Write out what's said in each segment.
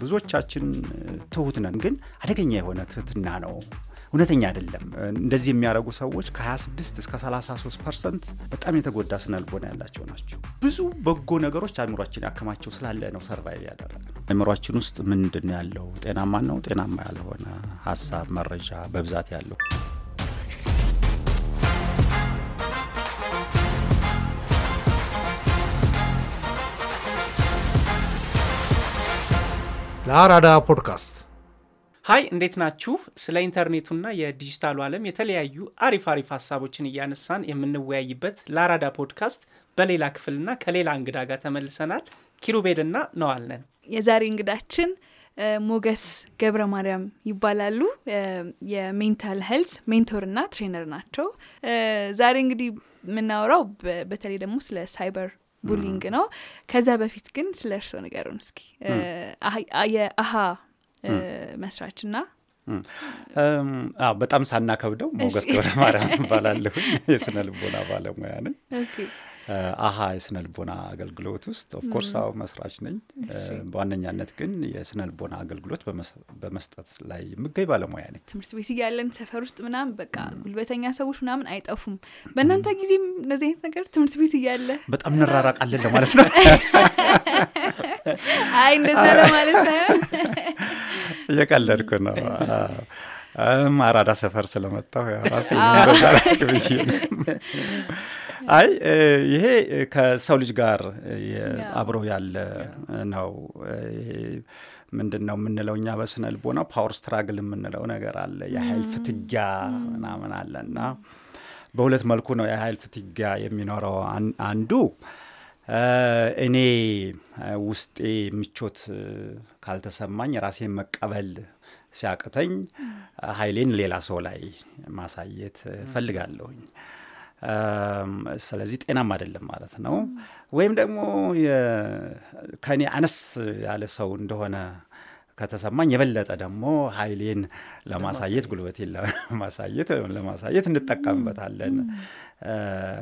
ብዙዎቻችን ትሁት ነን፣ ግን አደገኛ የሆነ ትህትና ነው። እውነተኛ አይደለም። እንደዚህ የሚያደርጉ ሰዎች ከ26 እስከ 33 percent በጣም የተጎዳ ስነ ልቦና ያላቸው ናቸው። ብዙ በጎ ነገሮች አእምሯችን ያከማቸው ስላለ ነው survive ያደረገ። አእምሯችን ውስጥ ምንድን ያለው? ጤናማ ነው፣ ጤናማ ያልሆነ ሀሳብ፣ መረጃ በብዛት ያለው ለአራዳ ፖድካስት Hi እንዴት ናችሁ? ስለ ኢንተርኔቱና የዲጂታሉ ዓለም የተለያዩ አሪፍ አሪፍ ሀሳቦችን እያነሳን የምንወያይበት ለአራዳ ፖድካስት በሌላ ክፍልና ከሌላ እንግዳ ጋር ተመልሰናል። ኪሩቤልና ነዋል ነን። የዛሬ እንግዳችን ሞገስ ገብረ ማርያም ይባላሉ። የ mental health mentor ና trainer ናቸው። ዛሬ እንግዲህ የምናወራው በተለይ ደግሞ ስለ ሳይበር bullying ነው። ከዛ በፊት ግን ስለ እርስዎ ንገሩን እስኪ። የአሀ መስራችና በጣም ሳናከብደው ሞገስ ገብረ ማርያም እባላለሁኝ። የስነ ልቦና ባለሙያ ነኝ። አሀ የስነ ልቦና አገልግሎት ውስጥ of course አዎ መስራች ነኝ። በዋነኛነት ግን የስነ ልቦና አገልግሎት በመስጠት ላይ የምገኝ ባለሙያ ነኝ። ትምህርት ቤት እያለን ሰፈር ውስጥ ምናምን በቃ ጉልበተኛ ሰዎች ምናምን አይጠፉም። በእናንተ ጊዜም እነዚህ አይነት ነገር ትምህርት ቤት እያለ በጣም እንራራቃለን ለማለት ነው። አይ እንደዛ ለማለት ሳይሆን እየቀለድኩ ነው። አራዳ ሰፈር ስለመጣሁ ራሴ አይ ይሄ ከሰው ልጅ ጋር አብሮ ያለ ነው። ምንድን ነው የምንለው እኛ በስነ ልቦና power struggle የምንለው ነገር አለ። የሀይል ፍትጊያ ምናምን አለ እና በሁለት መልኩ ነው የሀይል ፍትጊያ የሚኖረው። አንዱ እኔ ውስጤ ምቾት ካልተሰማኝ ራሴን መቀበል ሲያቅተኝ ኃይሌን ሌላ ሰው ላይ ማሳየት ፈልጋለሁኝ። ስለዚህ ጤናም አይደለም ማለት ነው። ወይም ደግሞ ከእኔ አነስ ያለ ሰው እንደሆነ ከተሰማኝ የበለጠ ደግሞ ኃይሌን ለማሳየት ጉልበቴን ለማሳየት ለማሳየት እንጠቀምበታለን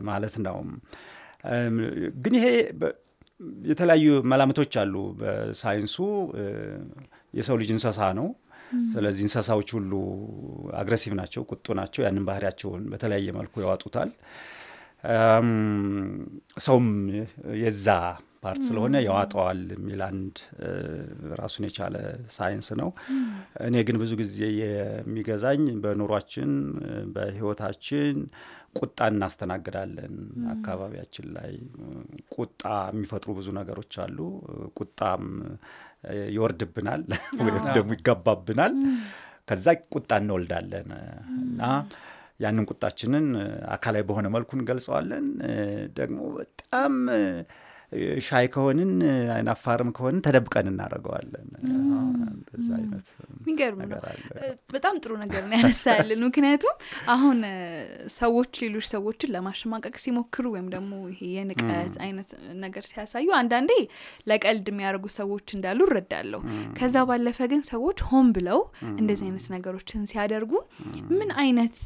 ማለት ነው። ግን ይሄ የተለያዩ መላምቶች አሉ። በሳይንሱ የሰው ልጅ እንስሳ ነው። ስለዚህ እንስሳዎች ሁሉ አግሬሲቭ ናቸው፣ ቁጡ ናቸው። ያንን ባህሪያቸውን በተለያየ መልኩ ያዋጡታል። ሰውም የዛ part ስለሆነ ያዋጠዋል የሚል አንድ ራሱን የቻለ ሳይንስ ነው። እኔ ግን ብዙ ጊዜ የሚገዛኝ በኑሯችን በህይወታችን ቁጣ እናስተናግዳለን። አካባቢያችን ላይ ቁጣ የሚፈጥሩ ብዙ ነገሮች አሉ። ቁጣም ይወርድብናል ወይም ደግሞ ይጋባብናል። ከዛ ቁጣ እንወልዳለን እና ያንን ቁጣችንን አካላዊ በሆነ መልኩ እንገልጸዋለን። ደግሞ በጣም ሻይ ከሆንን አይናፋርም ከሆንን ተደብቀን እናደርገዋለን። በዛ አይነት የሚገርም ነው። በጣም ጥሩ ነገር ነው ያነሳልን። ምክንያቱም አሁን ሰዎች ሌሎች ሰዎችን ለማሸማቀቅ ሲሞክሩ ወይም ደግሞ ይሄ የንቀት አይነት ነገር ሲያሳዩ አንዳንዴ ለቀልድ የሚያደርጉ ሰዎች እንዳሉ እረዳለሁ። ከዛ ባለፈ ግን ሰዎች ሆን ብለው እንደዚህ አይነት ነገሮችን ሲያደርጉ ምን አይነት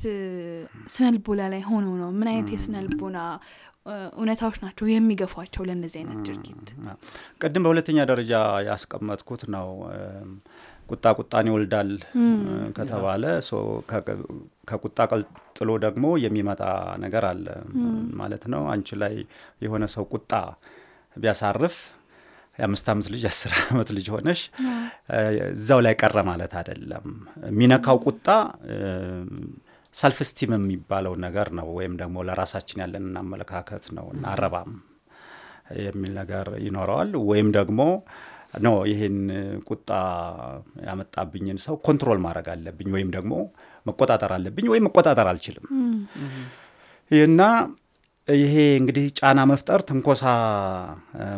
ስነልቦና ላይ ሆነው ነው? ምን አይነት የስነልቦና እውነታዎች ናቸው የሚገፏቸው ለእነዚህ አይነት ድርጊት? ቅድም በሁለተኛ ደረጃ ያስቀመጥኩት ነው። ቁጣ ቁጣን ይወልዳል ከተባለ ከቁጣ ቀጥሎ ደግሞ የሚመጣ ነገር አለ ማለት ነው። አንቺ ላይ የሆነ ሰው ቁጣ ቢያሳርፍ የአምስት ዓመት ልጅ የአስር ዓመት ልጅ ሆነሽ እዛው ላይ ቀረ ማለት አይደለም። የሚነካው ቁጣ self esteem የሚባለው ነገር ነው። ወይም ደግሞ ለራሳችን ያለንን አመለካከት ነው እና አረባም የሚል ነገር ይኖረዋል። ወይም ደግሞ no ይህን ቁጣ ያመጣብኝን ሰው control ማድረግ አለብኝ ወይም ደግሞ መቆጣጠር አለብኝ ወይም መቆጣጠር አልችልም እና ይሄ እንግዲህ ጫና መፍጠር፣ ትንኮሳ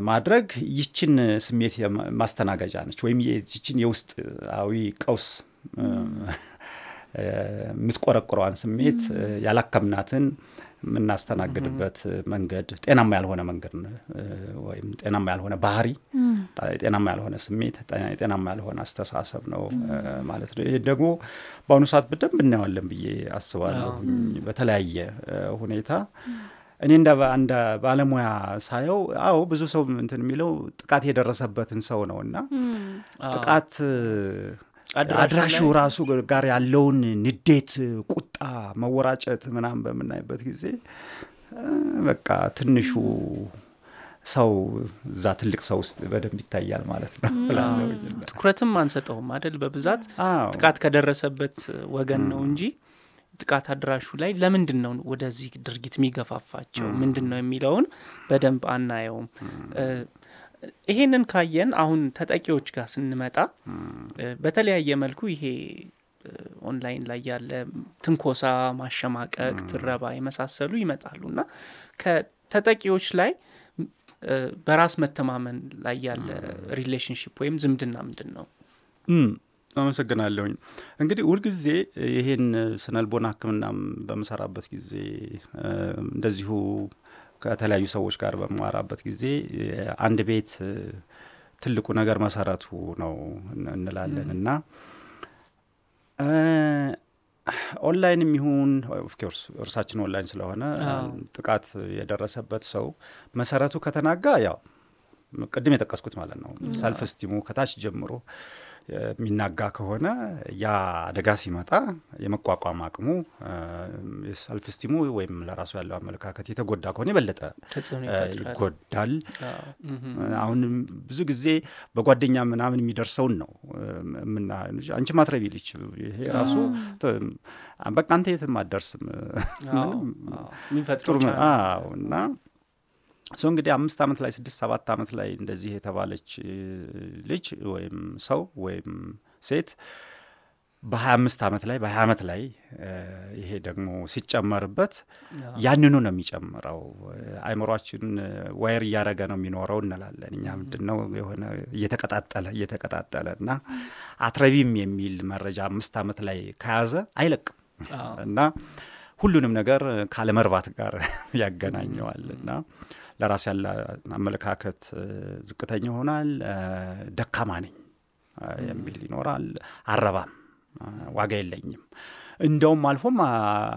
ማድረግ ይችን ስሜት ማስተናገጃ ነች ወይም ይችን የውስጣዊ ቀውስ የምትቆረቁረዋን ስሜት ያላከምናትን የምናስተናግድበት መንገድ ጤናማ ያልሆነ መንገድ ወይም ጤናማ ያልሆነ ባህሪ፣ ጤናማ ያልሆነ ስሜት፣ ጤናማ ያልሆነ አስተሳሰብ ነው ማለት ነው። ይህ ደግሞ በአሁኑ ሰዓት በደንብ እናየዋለን ብዬ አስባለሁ። በተለያየ ሁኔታ እኔ እንደ እንደ ባለሙያ ሳየው አዎ ብዙ ሰው እንትን የሚለው ጥቃት የደረሰበትን ሰው ነው እና ጥቃት አድራሹ ራሱ ጋር ያለውን ንዴት፣ ቁጣ፣ መወራጨት ምናምን በምናይበት ጊዜ በቃ ትንሹ ሰው እዛ ትልቅ ሰው ውስጥ በደንብ ይታያል ማለት ነው። ትኩረትም አንሰጠውም አይደል? በብዛት ጥቃት ከደረሰበት ወገን ነው እንጂ ጥቃት አድራሹ ላይ ለምንድን ነው ወደዚህ ድርጊት የሚገፋፋቸው ምንድን ነው የሚለውን በደንብ አናየውም። ይሄንን ካየን አሁን ተጠቂዎች ጋር ስንመጣ በተለያየ መልኩ ይሄ ኦንላይን ላይ ያለ ትንኮሳ፣ ማሸማቀቅ፣ ትረባ የመሳሰሉ ይመጣሉ እና ከተጠቂዎች ላይ በራስ መተማመን ላይ ያለ relationship ወይም ዝምድና ምንድን ነው? አመሰግናለሁኝ። እንግዲህ ሁልጊዜ ይሄን ስነልቦና ሕክምናም በምሰራበት ጊዜ እንደዚሁ ከተለያዩ ሰዎች ጋር በምሰራበት ጊዜ አንድ ቤት ትልቁ ነገር መሰረቱ ነው እንላለን እና ኦንላይንም ይሁን of course እርሳችን ኦንላይን ስለሆነ ጥቃት የደረሰበት ሰው መሰረቱ ከተናጋ ያው ቅድም የጠቀስኩት ማለት ነው። ሰልፍ ስቲሙ ከታች ጀምሮ የሚናጋ ከሆነ ያ አደጋ ሲመጣ የመቋቋም አቅሙ የሰልፍ ስቲሙ ወይም ለራሱ ያለው አመለካከት የተጎዳ ከሆነ የበለጠ ይጎዳል። አሁን ብዙ ጊዜ በጓደኛ ምናምን የሚደርሰውን ነው ምና አንቺ ማትረቢ ልች ይሄ ራሱ በቃ አንተ የትም አትደርስም። ጥሩ እና ሰው እንግዲህ አምስት ዓመት ላይ ስድስት ሰባት ዓመት ላይ እንደዚህ የተባለች ልጅ ወይም ሰው ወይም ሴት በሀያ አምስት ዓመት ላይ በሀያ ዓመት ላይ ይሄ ደግሞ ሲጨመርበት ያንኑ ነው የሚጨምረው። አይምሯችን ዋየር እያደረገ ነው የሚኖረው እንላለን። እኛ ምንድን ነው የሆነ እየተቀጣጠለ እየተቀጣጠለ እና አትረቢም የሚል መረጃ አምስት ዓመት ላይ ከያዘ አይለቅም። እና ሁሉንም ነገር ካለመርባት ጋር ያገናኘዋል። እና ለራስ ያለ አመለካከት ዝቅተኛ ይሆናል። ደካማ ነኝ የሚል ይኖራል። አረባም፣ ዋጋ የለኝም፣ እንደውም አልፎም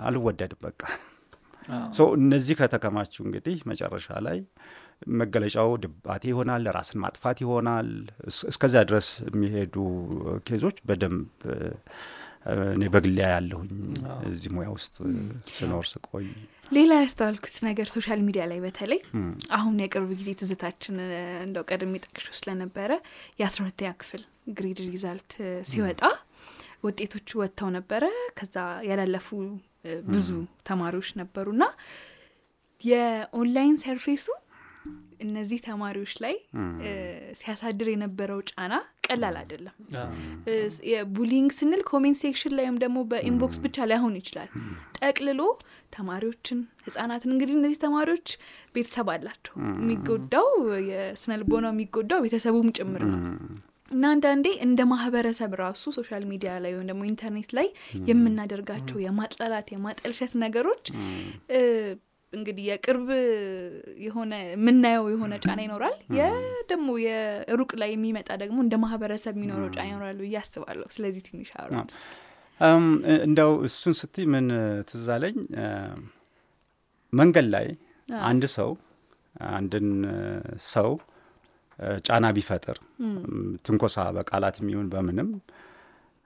አልወደድም በቃ ሰው እነዚህ ከተከማችሁ እንግዲህ መጨረሻ ላይ መገለጫው ድባቴ ይሆናል፣ ራስን ማጥፋት ይሆናል። እስከዚያ ድረስ የሚሄዱ case ኦች በደንብ እኔ በግሌ ያ ያለሁኝ እዚህ ሙያ ውስጥ ስኖር ስቆይ ሌላ ያስተዋልኩት ነገር social media ላይ በተለይ አሁን የቅርብ ጊዜ ትዝታችን እንደው ቀድሜ ጠቅሼው ስለነበረ የአስራ ሁለተኛ ክፍል grade result ሲወጣ ውጤቶቹ ወጥተው ነበረ። ከዛ ያላለፉ ብዙ ተማሪዎች ነበሩና የ online surface ኡ እነዚህ ተማሪዎች ላይ ሲያሳድር የነበረው ጫና ቀላል አይደለም። የ bullying ስንል comment section ላይ ወይም ደግሞ በ inbox ብቻ ላይሆን ይችላል። ጠቅልሎ ተማሪዎችን፣ ህጻናትን እንግዲህ እነዚህ ተማሪዎች ቤተሰብ አላቸው። የሚጎዳው የስነልቦናው የሚጎዳው ቤተሰቡም ጭምር ነው። እና አንዳንዴ እንደ ማህበረሰብ ራሱ social media ላይ ወይም ደግሞ ኢንተርኔት ላይ የምናደርጋቸው የማጥላላት የማጠልሸት ነገሮች እንግዲህ የቅርብ የሆነ የምናየው የሆነ ጫና ይኖራል። ደግሞ የሩቅ ላይ የሚመጣ ደግሞ እንደ ማህበረሰብ የሚኖረው ጫና ይኖራል ብዬ አስባለሁ። ስለዚህ ትንሽ አውራ እንደው እሱን ስትይ ምን ትዝ አለኝ፣ መንገድ ላይ አንድ ሰው አንድን ሰው ጫና ቢፈጥር ትንኮሳ በቃላት የሚሆን በምንም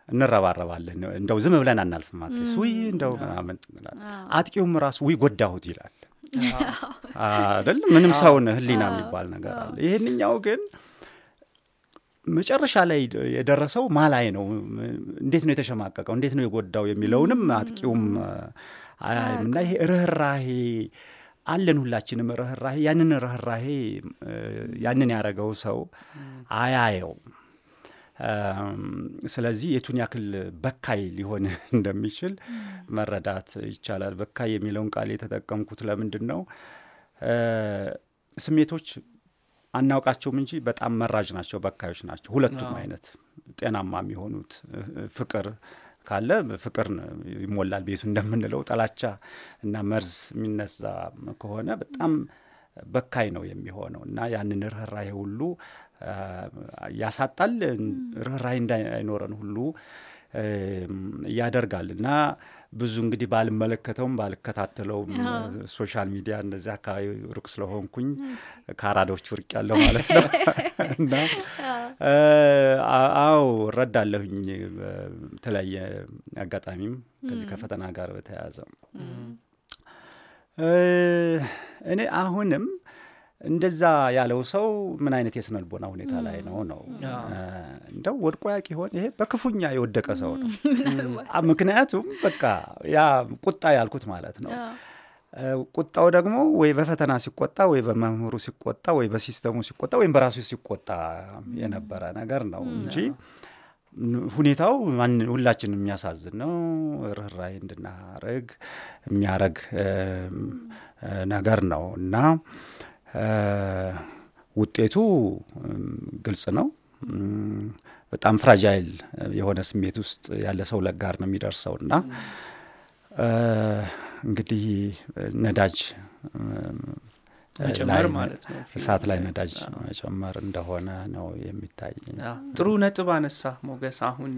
እንረባረባለን። እንደው ዝም ብለን አናልፍም። አትሊስ ውይ እንደው ምናምን አጥቂውም ራሱ ውይ ጎዳሁት ይላል። አይደል? ምንም ሰውን ህሊና የሚባል ነገር አለ። ይህንኛው ግን መጨረሻ ላይ የደረሰው ማላይ ነው። እንዴት ነው የተሸማቀቀው፣ እንዴት ነው የጎዳው የሚለውንም አጥቂውም እና ይሄ ርኅራሄ አለን ሁላችንም ርኅራሄ። ያንን ርኅራሄ ያንን ያደረገው ሰው አያየው። ስለዚህ የቱን ያክል በካይ ሊሆን እንደሚችል መረዳት ይቻላል። በካይ የሚለውን ቃል የተጠቀምኩት ለምንድን ነው? ስሜቶች አናውቃቸውም እንጂ በጣም መራዥ ናቸው፣ በካዮች ናቸው። ሁለቱም አይነት ጤናማ የሚሆኑት ፍቅር ካለ ፍቅር ይሞላል ቤቱ እንደምንለው፣ ጠላቻ እና መርዝ የሚነዛ ከሆነ በጣም በካይ ነው የሚሆነው እና ያንን ርኅራሄ ሁሉ ያሳጣል። ርኅራሄ እንዳይኖረን ሁሉ ያደርጋል እና ብዙ እንግዲህ ባልመለከተውም ባልከታተለውም social media እንደዚህ አካባቢ ሩቅ ስለሆንኩኝ ከአራዶች ውርቅ ያለው ማለት ነው። እና አዎ። እረዳለሁኝ። በተለያየ አጋጣሚም ከዚህ ከፈተና ጋር በተያያዘ። እኔ አሁንም እንደዛ ያለው ሰው ምን አይነት የስነ ልቦና ሁኔታ ላይ ነው ነው? እንደው ወድቆ ያቅ ይሆን? ይሄ በክፉኛ የወደቀ ሰው ነው። ምክንያቱም በቃ ያ ቁጣ ያልኩት ማለት ነው። ቁጣው ደግሞ ወይ በፈተና ሲቆጣ ወይ በመምህሩ ሲቆጣ ወይ በሲስተሙ ሲቆጣ ወይም በራሱ ሲቆጣ የነበረ ነገር ነው እንጂ ሁኔታው ሁላችን የሚያሳዝን ነው። ርኅራኄ እንድናረግ የሚያረግ ነገር ነው እና ውጤቱ ግልጽ ነው። በጣም ፍራጃይል የሆነ ስሜት ውስጥ ያለ ሰው ጋር ነው የሚደርሰው እና እንግዲህ ነዳጅ እሳት ላይ ነዳጅ መጨመር እንደሆነ ነው የሚታይ። ጥሩ ነጥብ አነሳ ሞገስ። አሁን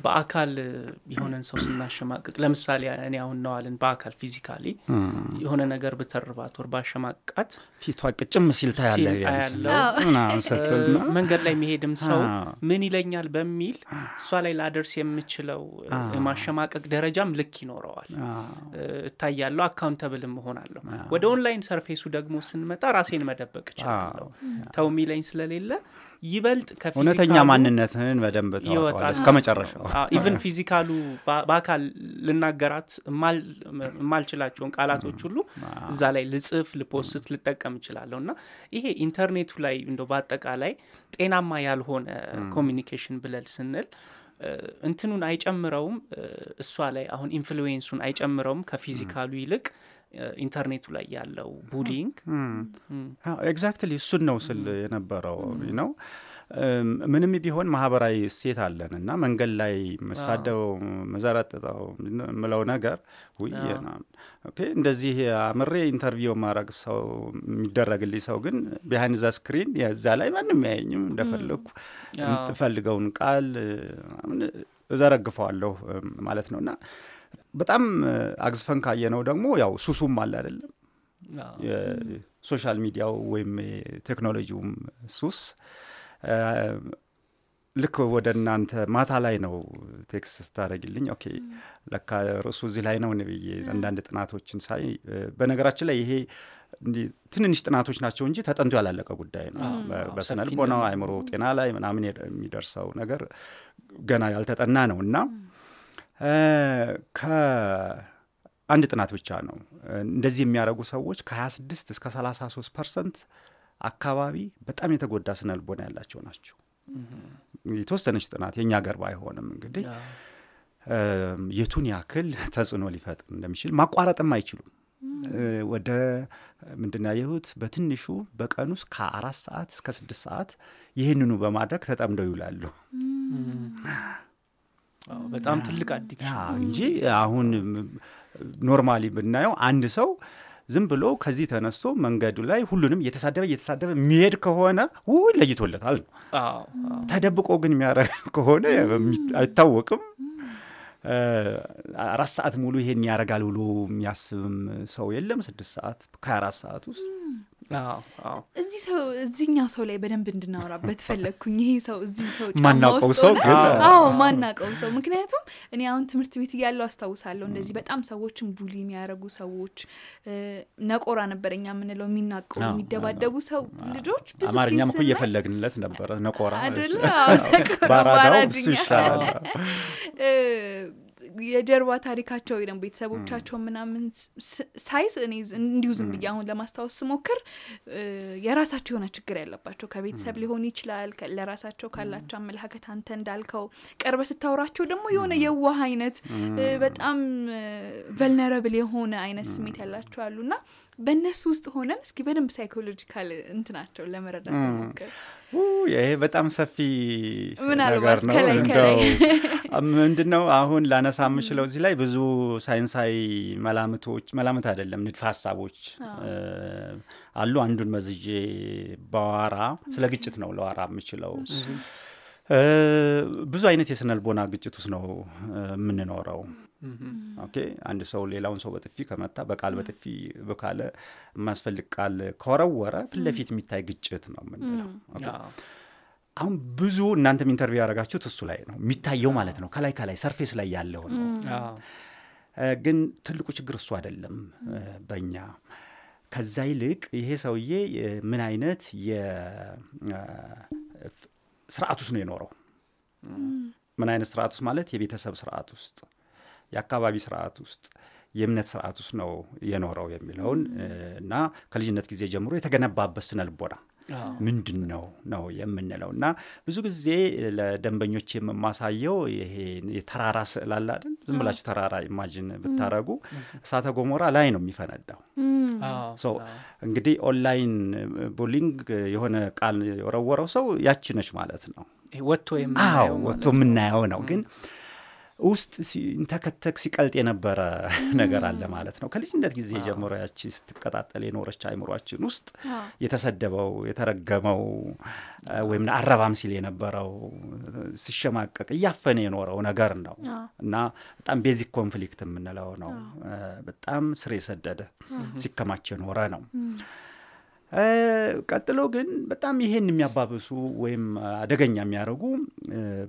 በአካል የሆነን ሰው ስናሸማቅቅ ለምሳሌ እኔ አሁን ነዋልን በአካል physically የሆነ ነገር ብተርባት ወይ ባሸማቃት ፊቷ ቅጭም ሲል መንገድ ላይ የሚሄድም ሰው ምን ይለኛል በሚል እሷ ላይ ላደርስ የምችለው የማሸማቀቅ ደረጃም ልክ ይኖረዋል። እታያለሁ፣ accountable ም እሆናለሁ። ወደ online surface ኡ ደግሞ ስንመጣ ራሴን መደበቅ እችላለሁ። ተው የሚለኝ ስለሌለ ይበልጥ እውነተኛ ማንነትህን በደንብ ታወጣዋለህ እስከ መጨረሻው። even physical ኡ በአካል ልናገራት የማልችላቸውን ቃላቶች ሁሉ እዛ ላይ ልጽፍ፣ ል post፣ ልጠቀም እችላለሁ። እና ይሄ ኢንተርኔቱ ላይ እንደ በአጠቃላይ ጤናማ ያልሆነ communication ብለል ስንል እንትኑን አይጨምረውም። እሷ ላይ አሁን influence ኡን አይጨምረውም ከ physical ኡ ይልቅ። ኢንተርኔቱ ላይ ያለው bullying። exactly እሱን ነው ስል የነበረው ነው። ምንም ቢሆን ማህበራዊ እሴት አለን እና መንገድ ላይ መሳደበው መዘረጥጠው የምለው ነገር እንደዚህ አምሬ interview ማድረግ ሰው የሚደረግልኝ ሰው ግን behind the screen የዛ ላይ ማንም ያየኝም እንደፈለግኩ የምትፈልገውን ቃል እዘረግፈዋለሁ ማለት ነው። እና በጣም አግዝፈን ካየነው ደግሞ ያው ሱሱም አለ አይደለም? የ social media ው ወይም የቴክኖሎጂውም ሱስ ልክ ወደ እናንተ ማታ ላይ ነው text ስታደረግልኝ okay ለካ ርዕሱ እዚህ ላይ ነው ብዬ አንዳንድ ጥናቶችን ሳይ በነገራችን ላይ ይሄ ትንንሽ ጥናቶች ናቸው እንጂ ተጠንቶ ያላለቀ ጉዳይ ነው። በስነ ልቦናው አእምሮ ጤና ላይ ምናምን የሚደርሰው ነገር ገና ያልተጠና ነው። እና ከአንድ ጥናት ብቻ ነው። እንደዚህ የሚያደርጉ ሰዎች ከ26 እስከ 33 percent አካባቢ በጣም የተጎዳ ስነ ልቦና ያላቸው ናቸው። የተወሰነች ጥናት የእኛ ሀገር ባይሆንም እንግዲህ የቱን ያክል ተጽዕኖ ሊፈጥር እንደሚችል ማቋረጥም አይችሉም። ወደ ምንድን ያየሁት በትንሹ በቀን ውስጥ ከአራት ሰዓት እስከ ስድስት ሰዓት ይህንኑ በማድረግ ተጠምደው ይውላሉ። በጣም ትልቅ addiction እንጂ አሁን normally ብናየው አንድ ሰው ዝም ብሎ ከዚህ ተነስቶ መንገዱ ላይ ሁሉንም እየተሳደበ እየተሳደበ የሚሄድ ከሆነ ውይ ለይቶለታል ነው። ተደብቆ ግን የሚያደርግ ከሆነ አይታወቅም። አራት ሰዓት ሙሉ ይሄን ያደርጋል ብሎ የሚያስብም ሰው የለም። ስድስት ሰዓት ከአራት ሰዓት ውስጥ እዚህ ሰው እዚህኛው ሰው ላይ በደንብ እንድናወራበት ፈለግኩኝ። ይሄ ሰው እዚህ ሰው ማናውቀው ሰው አዎ። ማናውቀው ሰው። ምክንያቱም እኔ አሁን ትምህርት ቤት እያለው አስታውሳለሁ እንደዚህ በጣም ሰዎችን bully የሚያደርጉ ሰዎች ነቆራ ነበር እኛ የምንለው የሚናቀሩ የሚደባደቡ ሰው ልጆች ብዙ አማርኛም እኮ እየፈለግንለት ነበረ። ነቆራ አደለ በአራዳው እሱ ይሻላል። የጀርባ ታሪካቸው ደግሞ ቤተሰቦቻቸው ምናምን ሳይዝ እኔ እንዲሁ ዝም ብዬ አሁን ለማስታወስ ስሞክር የራሳቸው የሆነ ችግር ያለባቸው ከቤተሰብ ሊሆን ይችላል ለራሳቸው ካላቸው አመለካከት አንተ እንዳልከው ቀርበ ስታወራቸው ደግሞ የሆነ የዋህ አይነት በጣም vulnerable የሆነ አይነት ስሜት ያላቸው አሉ። እና በእነሱ ውስጥ ሆነን እስኪ በደንብ psychological እንትናቸው ለመረዳት ሞክር ይሄ በጣም ሰፊ ነገር ነው። ከላይ እንደው ከላይ ምንድን ነው አሁን ላነሳ የምችለው እዚህ ላይ ብዙ ሳይንሳዊ መላምቶች መላምት አይደለም ንድፈ ሀሳቦች አሉ። አንዱን መዝዤ ባወራ ስለ ግጭት ነው ላወራ የምችለው ብዙ አይነት የስነ ልቦና ግጭት ውስጥ ነው የምንኖረው። okay? አንድ ሰው ሌላውን ሰው በጥፊ ከመታ በቃል በጥፊ በካለ የማያስፈልግ ቃል ከወረወረ ፊት ለፊት የሚታይ ግጭት ነው የምንለው። አሁን ብዙ እናንተም interview ያደረጋችሁት እሱ ላይ ነው። የሚታየው ማለት ነው። ከላይ ከላይ surface ላይ ያለው ነው። ግን ትልቁ ችግር እሱ አይደለም በእኛ። ከዛ ይልቅ ይሄ ሰውዬ ምን አይነት ስርዓት ውስጥ ነው የኖረው? ምን አይነት ስርዓት ውስጥ ማለት የቤተሰብ ስርዓት ውስጥ፣ የአካባቢ ስርዓት ውስጥ፣ የእምነት ስርዓት ውስጥ ነው የኖረው የሚለውን እና ከልጅነት ጊዜ ጀምሮ የተገነባበት ስነ ልቦና ምንድን ነው ነው የምንለው። እና ብዙ ጊዜ ለደንበኞች የማሳየው ይሄ የተራራ ስዕል አለ አይደል? ዝም ብላችሁ ተራራ imagine ብታረጉ እሳተ ገሞራ ላይ ነው የሚፈነዳው። እንግዲህ online bullying የሆነ ቃል የወረወረው ሰው ያቺ ነች ማለት ነው። ወጥቶ የምናየው ነው። ግን ውስጥ ሲንተከተክ ሲቀልጥ የነበረ ነገር አለ ማለት ነው። ከልጅነት ጊዜ ጀምሮ ያቺ ስትቀጣጠል የኖረች አይምሯችን ውስጥ የተሰደበው የተረገመው ወይም አረባም ሲል የነበረው ሲሸማቀቅ እያፈነ የኖረው ነገር ነው። እና በጣም basic conflict የምንለው ነው። በጣም ስር የሰደደ ሲከማች የኖረ ነው። ቀጥሎ ግን በጣም ይሄን የሚያባብሱ ወይም አደገኛ የሚያደርጉ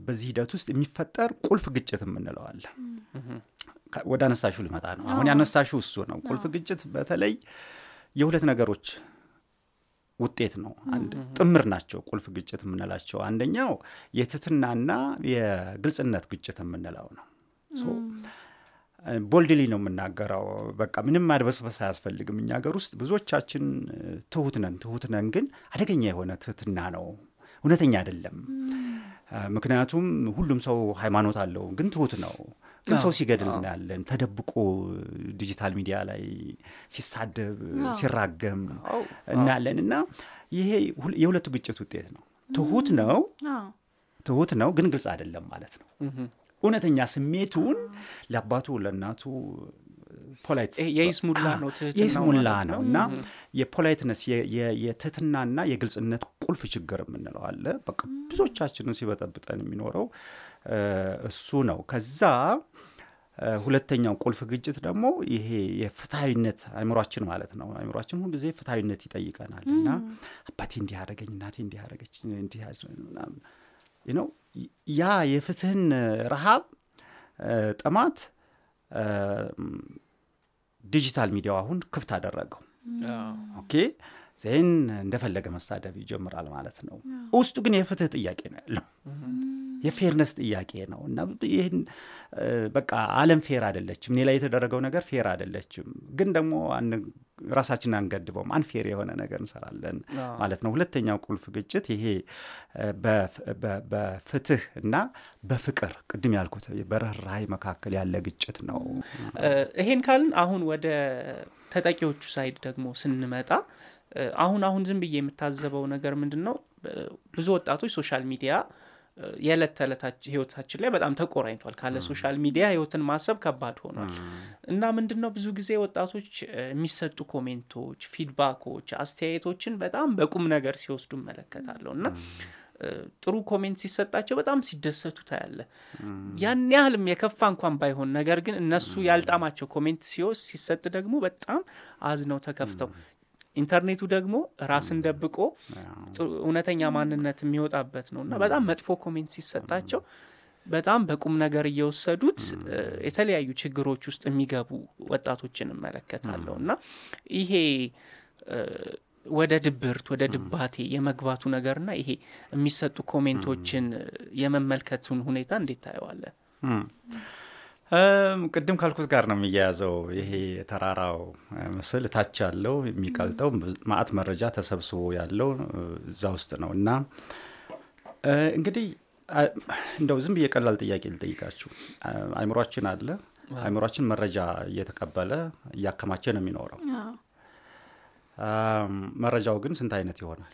በዚህ ሂደት ውስጥ የሚፈጠር ቁልፍ ግጭት የምንለው አለ። ወደ አነሳሹ ልመጣ ነው። አሁን አነሳሹ እሱ ነው። ቁልፍ ግጭት በተለይ የሁለት ነገሮች ውጤት ነው። አንድ ጥምር ናቸው ቁልፍ ግጭት የምንላቸው። አንደኛው የትትናና የግልጽነት ግጭት የምንለው ነው። ቦልድሊ ነው የምናገረው። በቃ ምንም ማድበስበስ አያስፈልግም። እኛ ሀገር ውስጥ ብዙዎቻችን ትሁት ነን። ትሁት ነን ግን አደገኛ የሆነ ትህትና ነው፣ እውነተኛ አይደለም። ምክንያቱም ሁሉም ሰው ሃይማኖት አለው፣ ግን ትሁት ነው። ግን ሰው ሲገድል እናያለን፣ ተደብቆ digital media ላይ ሲሳደብ ሲራገም እናያለን። እና ይሄ የሁለቱ ግጭት ውጤት ነው። ትሁት ነው ትሁት ነው ግን ግልጽ አይደለም ማለት ነው። እውነተኛ ስሜቱን ለአባቱ ለእናቱ polite የይስሙላ ነው የይስሙላ ነው እና የ politeness የትህትናና የግልጽነት ቁልፍ ችግር የምንለው አለ። በቃ ብዙዎቻችንን ሲበጠብጠን የሚኖረው እሱ ነው። ከዛ ሁለተኛው ቁልፍ ግጭት ደግሞ ይሄ የፍትሐዊነት አይምሯችን ማለት ነው። አይምሯችን ሁልጊዜ ፍትሐዊነት ይጠይቀናል እና አባቴ እንዲህ ያደረገኝ እናቴ እንዲህ ያደረገች እንዲህ ነው ያ የፍትህን ረሃብ ጥማት digital media ው አሁን ክፍት አደረገው። okay? ከዛን እንደፈለገ መሳደብ ይጀምራል ማለት ነው። ውስጡ ግን የፍትህ ጥያቄ ነው ያለው፣ የ fairness ጥያቄ ነው እና ይህን በቃ አለም fair አይደለችም፣ እኔ ላይ የተደረገው ነገር fair አይደለችም፣ ግን ደግሞ ራሳችን አንገድበውም፣ unfair የሆነ ነገር እንሰራለን ማለት ነው። ሁለተኛው ቁልፍ ግጭት ይሄ በፍትህ እና በፍቅር ቅድም ያልኩት በርህራሄ መካከል ያለ ግጭት ነው። ይሄን ካልን አሁን ወደ ተጠቂዎቹ side ደግሞ ስንመጣ አሁን አሁን ዝም ብዬ የምታዘበው ነገር ምንድን ነው? ብዙ ወጣቶች social media የዕለት ተዕለት ህይወታችን ላይ በጣም ተቆራኝቷል። ካለ social media ህይወትን ማሰብ ከባድ ሆኗል እና ምንድን ነው ብዙ ጊዜ ወጣቶች የሚሰጡ comment ኦች፣ feedback ኦች፣ አስተያየቶችን በጣም በቁም ነገር ሲወስዱ እመለከታለሁ እና ጥሩ comment ሲሰጣቸው በጣም ሲደሰቱ ታያለህ። ያን ያህልም የከፋ እንኳን ባይሆን ነገር ግን እነሱ ያልጣማቸው comment ሲወስ ሲሰጥ ደግሞ በጣም አዝነው ተከፍተው ኢንተርኔቱ ደግሞ ራስን ደብቆ እውነተኛ ማንነት የሚወጣበት ነው እና በጣም መጥፎ comment ሲሰጣቸው በጣም በቁም ነገር እየወሰዱት የተለያዩ ችግሮች ውስጥ የሚገቡ ወጣቶችን እመለከታለሁ እና ይሄ ወደ ድብርት ወደ ድባቴ የመግባቱ ነገርና ይሄ የሚሰጡ comment ኦችን የመመልከቱን ሁኔታ እንዴት ታየዋለን? ቅድም ካልኩት ጋር ነው የሚያያዘው። ይሄ የተራራው ምስል እታች ያለው የሚቀልጠው ማአት መረጃ ተሰብስቦ ያለው እዛ ውስጥ ነው እና እንግዲህ እንደው ዝም ብዬ ቀላል ጥያቄ ልጠይቃችሁ። አይምሯችን አለ። አይምሯችን መረጃ እየተቀበለ እያከማቸ ነው የሚኖረው። መረጃው ግን ስንት አይነት ይሆናል?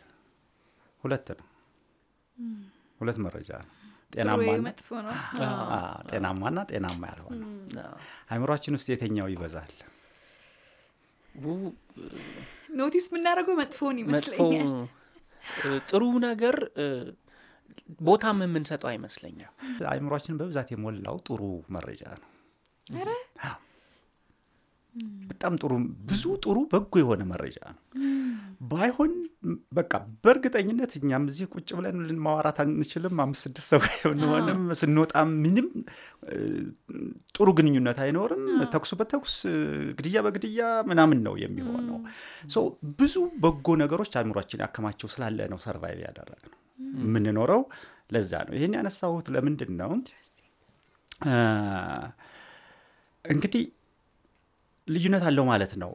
ሁለት ነው። ሁለት መረጃ ነው ጤናማና ጤናማ ያልሆነ አይምሯችን ውስጥ የትኛው ይበዛል? ኖቲስ የምናደርገው መጥፎውን ይመስለኛል። ጥሩ ነገር ቦታም የምንሰጠው አይመስለኛል። አእምሯችንን በብዛት የሞላው ጥሩ መረጃ ነው። አዎ። በጣም ጥሩ ብዙ ጥሩ በጎ የሆነ መረጃ ነው። ባይሆን በቃ በእርግጠኝነት እኛም እዚህ ቁጭ ብለን ማዋራት አንችልም። አምስት ስድስት ሰው ብንሆንም ስንወጣም ምንም ጥሩ ግንኙነት አይኖርም። ተኩሱ በተኩስ ግድያ በግድያ ምናምን ነው የሚሆነው። ብዙ በጎ ነገሮች አእምሯችን ያከማቸው ስላለ ነው ሰርቫይቭ ያደረግ ነው የምንኖረው። ለዛ ነው ይህን ያነሳሁት። ለምንድን ነው እንግዲህ ልዩነት አለው ማለት ነው።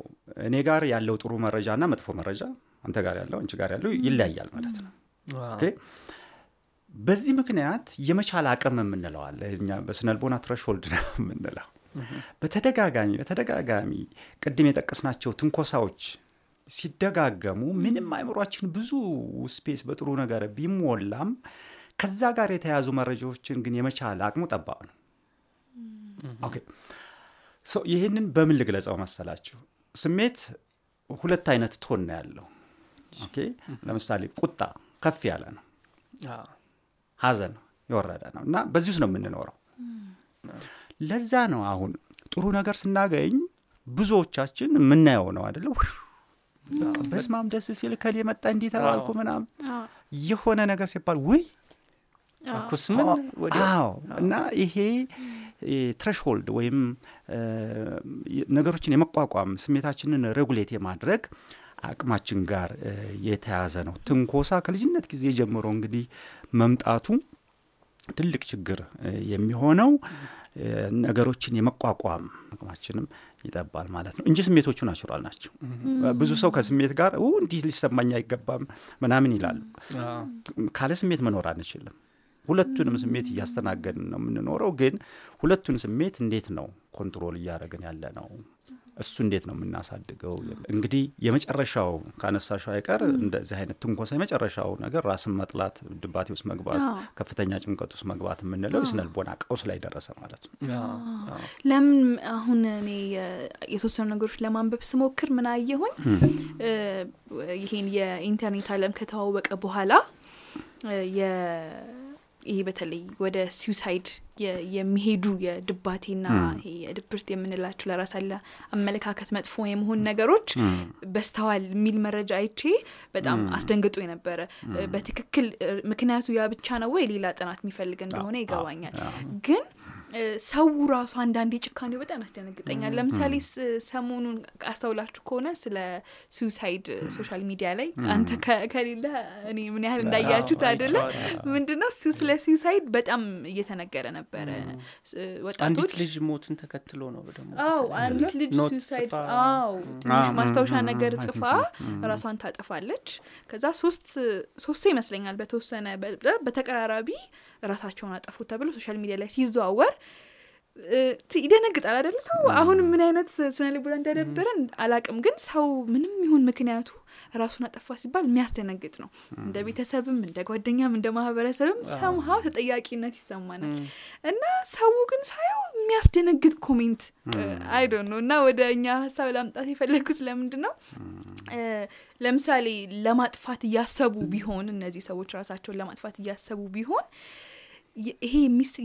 እኔ ጋር ያለው ጥሩ መረጃ እና መጥፎ መረጃ አንተ ጋር ያለው አንቺ ጋር ያለው ይለያያል ማለት ነው። በዚህ ምክንያት የመቻል አቅም የምንለው አለ። እኛ በስነልቦና threshold ነው የምንለው። በተደጋጋሚ በተደጋጋሚ ቅድም የጠቀስናቸው ትንኮሳዎች ሲደጋገሙ ምንም አእምሯችን ብዙ space በጥሩ ነገር ቢሞላም ከዛ ጋር የተያዙ መረጃዎችን ግን የመቻል አቅሙ ጠባብ ነው። ኦኬ ይህንን በምን ልግለጸው መሰላችሁ? ስሜት ሁለት አይነት ቶን ነው ያለው። ኦኬ ለምሳሌ ቁጣ ከፍ ያለ ነው፣ አዎ። ሀዘን የወረደ ነው እና በዚህ ውስጥ ነው የምንኖረው። ለዛ ነው አሁን ጥሩ ነገር ስናገኝ ብዙዎቻችን የምናየው ነው አደለ? በስማም ደስ ሲል ከሌ መጣ እንዲህ ተባልኩ ምናምን የሆነ ነገር ሲባል ውይ አኩስ ምን ወዲያው አዎ እና ይሄ threshold ወይም ነገሮችን የመቋቋም ስሜታችንን regulate የማድረግ አቅማችን ጋር የተያዘ ነው። ትንኮሳ ከልጅነት ጊዜ ጀምሮ እንግዲህ መምጣቱ ትልቅ ችግር የሚሆነው ነገሮችን የመቋቋም አቅማችንም ይጠባል ማለት ነው እንጂ ስሜቶቹ natural ናቸው። ብዙ ሰው ከስሜት ጋር እንዲህ ሊሰማኝ አይገባም ምናምን ይላሉ። ካለ ስሜት መኖር አንችልም። ሁለቱንም ስሜት እያስተናገድን ነው የምንኖረው። ግን ሁለቱን ስሜት እንዴት ነው control እያደረግን ያለ ነው? እሱ እንዴት ነው የምናሳድገው? እንግዲህ የመጨረሻው ካነሳሻው አይቀር እንደዚህ አይነት ትንኮሳ የመጨረሻው ነገር ራስን መጥላት፣ ድባቴ ውስጥ መግባት፣ ከፍተኛ ጭንቀት ውስጥ መግባት የምንለው የስነልቦና ቀውስ ላይ ደረሰ ማለት ነው። ለምን አሁን እኔ የተወሰኑ ነገሮች ለማንበብ ስሞክር ምን አየሁኝ ይሄን የኢንተርኔት ዓለም ከተዋወቀ በኋላ ይሄ በተለይ ወደ ሲውሳይድ የሚሄዱ የድባቴና የድብርት የምንላቸው ለራስ ያለ አመለካከት መጥፎ የመሆን ነገሮች በስተዋል የሚል መረጃ አይቼ በጣም አስደንግጦ የነበረ። በትክክል ምክንያቱ ያ ብቻ ነው ወይ ሌላ ጥናት የሚፈልግ እንደሆነ ይገባኛል። ግን ሰው ራሱ አንዳንዴ ጭካኔው በጣም ያስደነግጠኛል። ለምሳሌ ሰሞኑን አስተውላችሁ ከሆነ ስለ suicide social media ላይ አንተ ከሌለ እኔ ምን ያህል እንዳያችሁት አይደለ? ምንድነው እሱ ስለ suicide በጣም እየተነገረ ነበረ። ወጣቶች ልጅ ሞትን ተከትሎ ነው ደግሞ አንዲት ልጅ suicide አው ትንሽ አዎ፣ ማስታወሻ ነገር ጽፋ ራሷን ታጠፋለች። ከዛ ሶስት ሶስት ይመስለኛል በተወሰነ በተቀራራቢ ራሳቸውን አጠፉ ተብሎ social media ላይ ሲዘዋወር ይደነግጣል አይደለ? ሰው አሁን ምን አይነት ስነ ልቦና እንደደበረን አላቅም፣ ግን ሰው ምንም ይሁን ምክንያቱ ራሱን አጠፋ ሲባል የሚያስደነግጥ ነው። እንደ ቤተሰብም እንደ ጓደኛም እንደ ማህበረሰብም ሰምሀው ተጠያቂነት ይሰማናል። እና ሰው ግን ሳየው የሚያስደነግጥ comment አይዶ ነው እና ወደ እኛ ሀሳብ ለማምጣት የፈለጉት ስለምንድን ነው ለምሳሌ ለማጥፋት እያሰቡ ቢሆን እነዚህ ሰዎች ራሳቸውን ለማጥፋት እያሰቡ ቢሆን ይሄ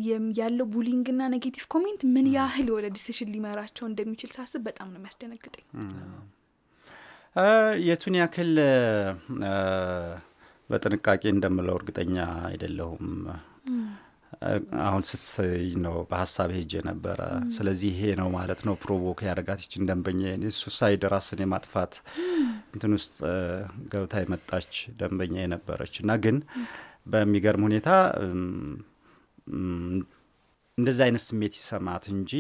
የም- ያለው bullying ና negative comment ምን ያህል ወደ decision ሊመራቸው እንደሚችል ሳስብ በጣም ነው የሚያስደነግጠኝ። እ፣ የቱን ያክል በጥንቃቄ እንደምለው እርግጠኛ አይደለሁም። አሁን ስትይ ነው በሀሳብ ሄጄ ነበረ። ስለዚህ ይሄ ነው ማለት ነው provoke ያደረጋት ይችን ደንበኛ suicide ራስን የማጥፋት እንትን ውስጥ ገብታ የመጣች ደንበኛ የነበረች እና ግን በሚገርም ሁኔታ እንደዚህ አይነት ስሜት ይሰማት እንጂ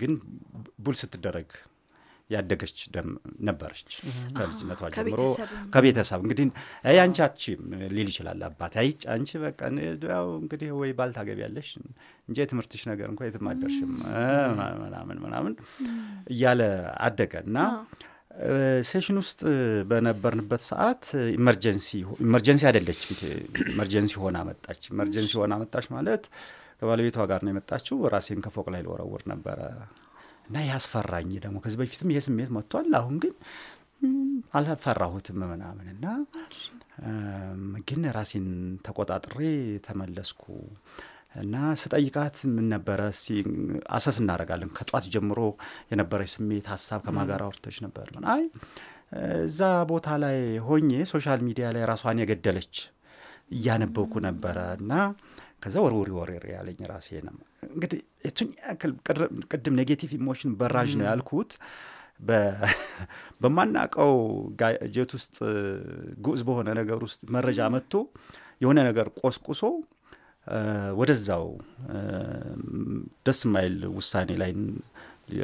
ግን ቡል ስትደረግ ያደገች ደም ነበረች ከልጅነቷ ጀምሮ። ከቤተሰብ እንግዲህ አይ አንቺ አትችይም ሊል ይችላል አባት። አይ አንቺ በቃ ያው እንግዲህ ወይ ባል ታገቢያለሽ እንጂ የትምህርትሽ ነገር እንኳ የትም አደርሽም ምናምን ምናምን እያለ አደገ። እና session ውስጥ በነበርንበት ሰዓት emergency emergency አይደለችም emergency ሆና መጣች። emergency ሆና መጣች ማለት ከባለቤቷ ጋር ነው የመጣችው። ራሴን ከፎቅ ላይ ልወረውር ነበረ እና ያስፈራኝ ደግሞ ከዚህ በፊትም ይሄ ስሜት መጥቷል። አሁን ግን አልፈራሁትም ምናምን እና ግን ራሴን ተቆጣጥሬ ተመለስኩ እና ስጠይቃት ምን ነበረ? አሰስ እናደርጋለን። ከጧት ጀምሮ የነበረች ስሜት ሀሳብ ከማጋር አውርተች ነበር? አይ እዛ ቦታ ላይ ሆኜ ሶሻል ሚዲያ ላይ ራሷን የገደለች እያነበብኩ ነበረ እና ከዛ ወርውሪ ወሬር ያለኝ ራሴ ነው። እንግዲህ የቱን ያክል ቅድም ኔጌቲቭ ኢሞሽን በራዥ ነው ያልኩት። በማናቀው ጋጀት ውስጥ ጉዝ በሆነ ነገር ውስጥ መረጃ መጥቶ የሆነ ነገር ቆስቁሶ ወደዛው ደስ ማይል ውሳኔ ላይ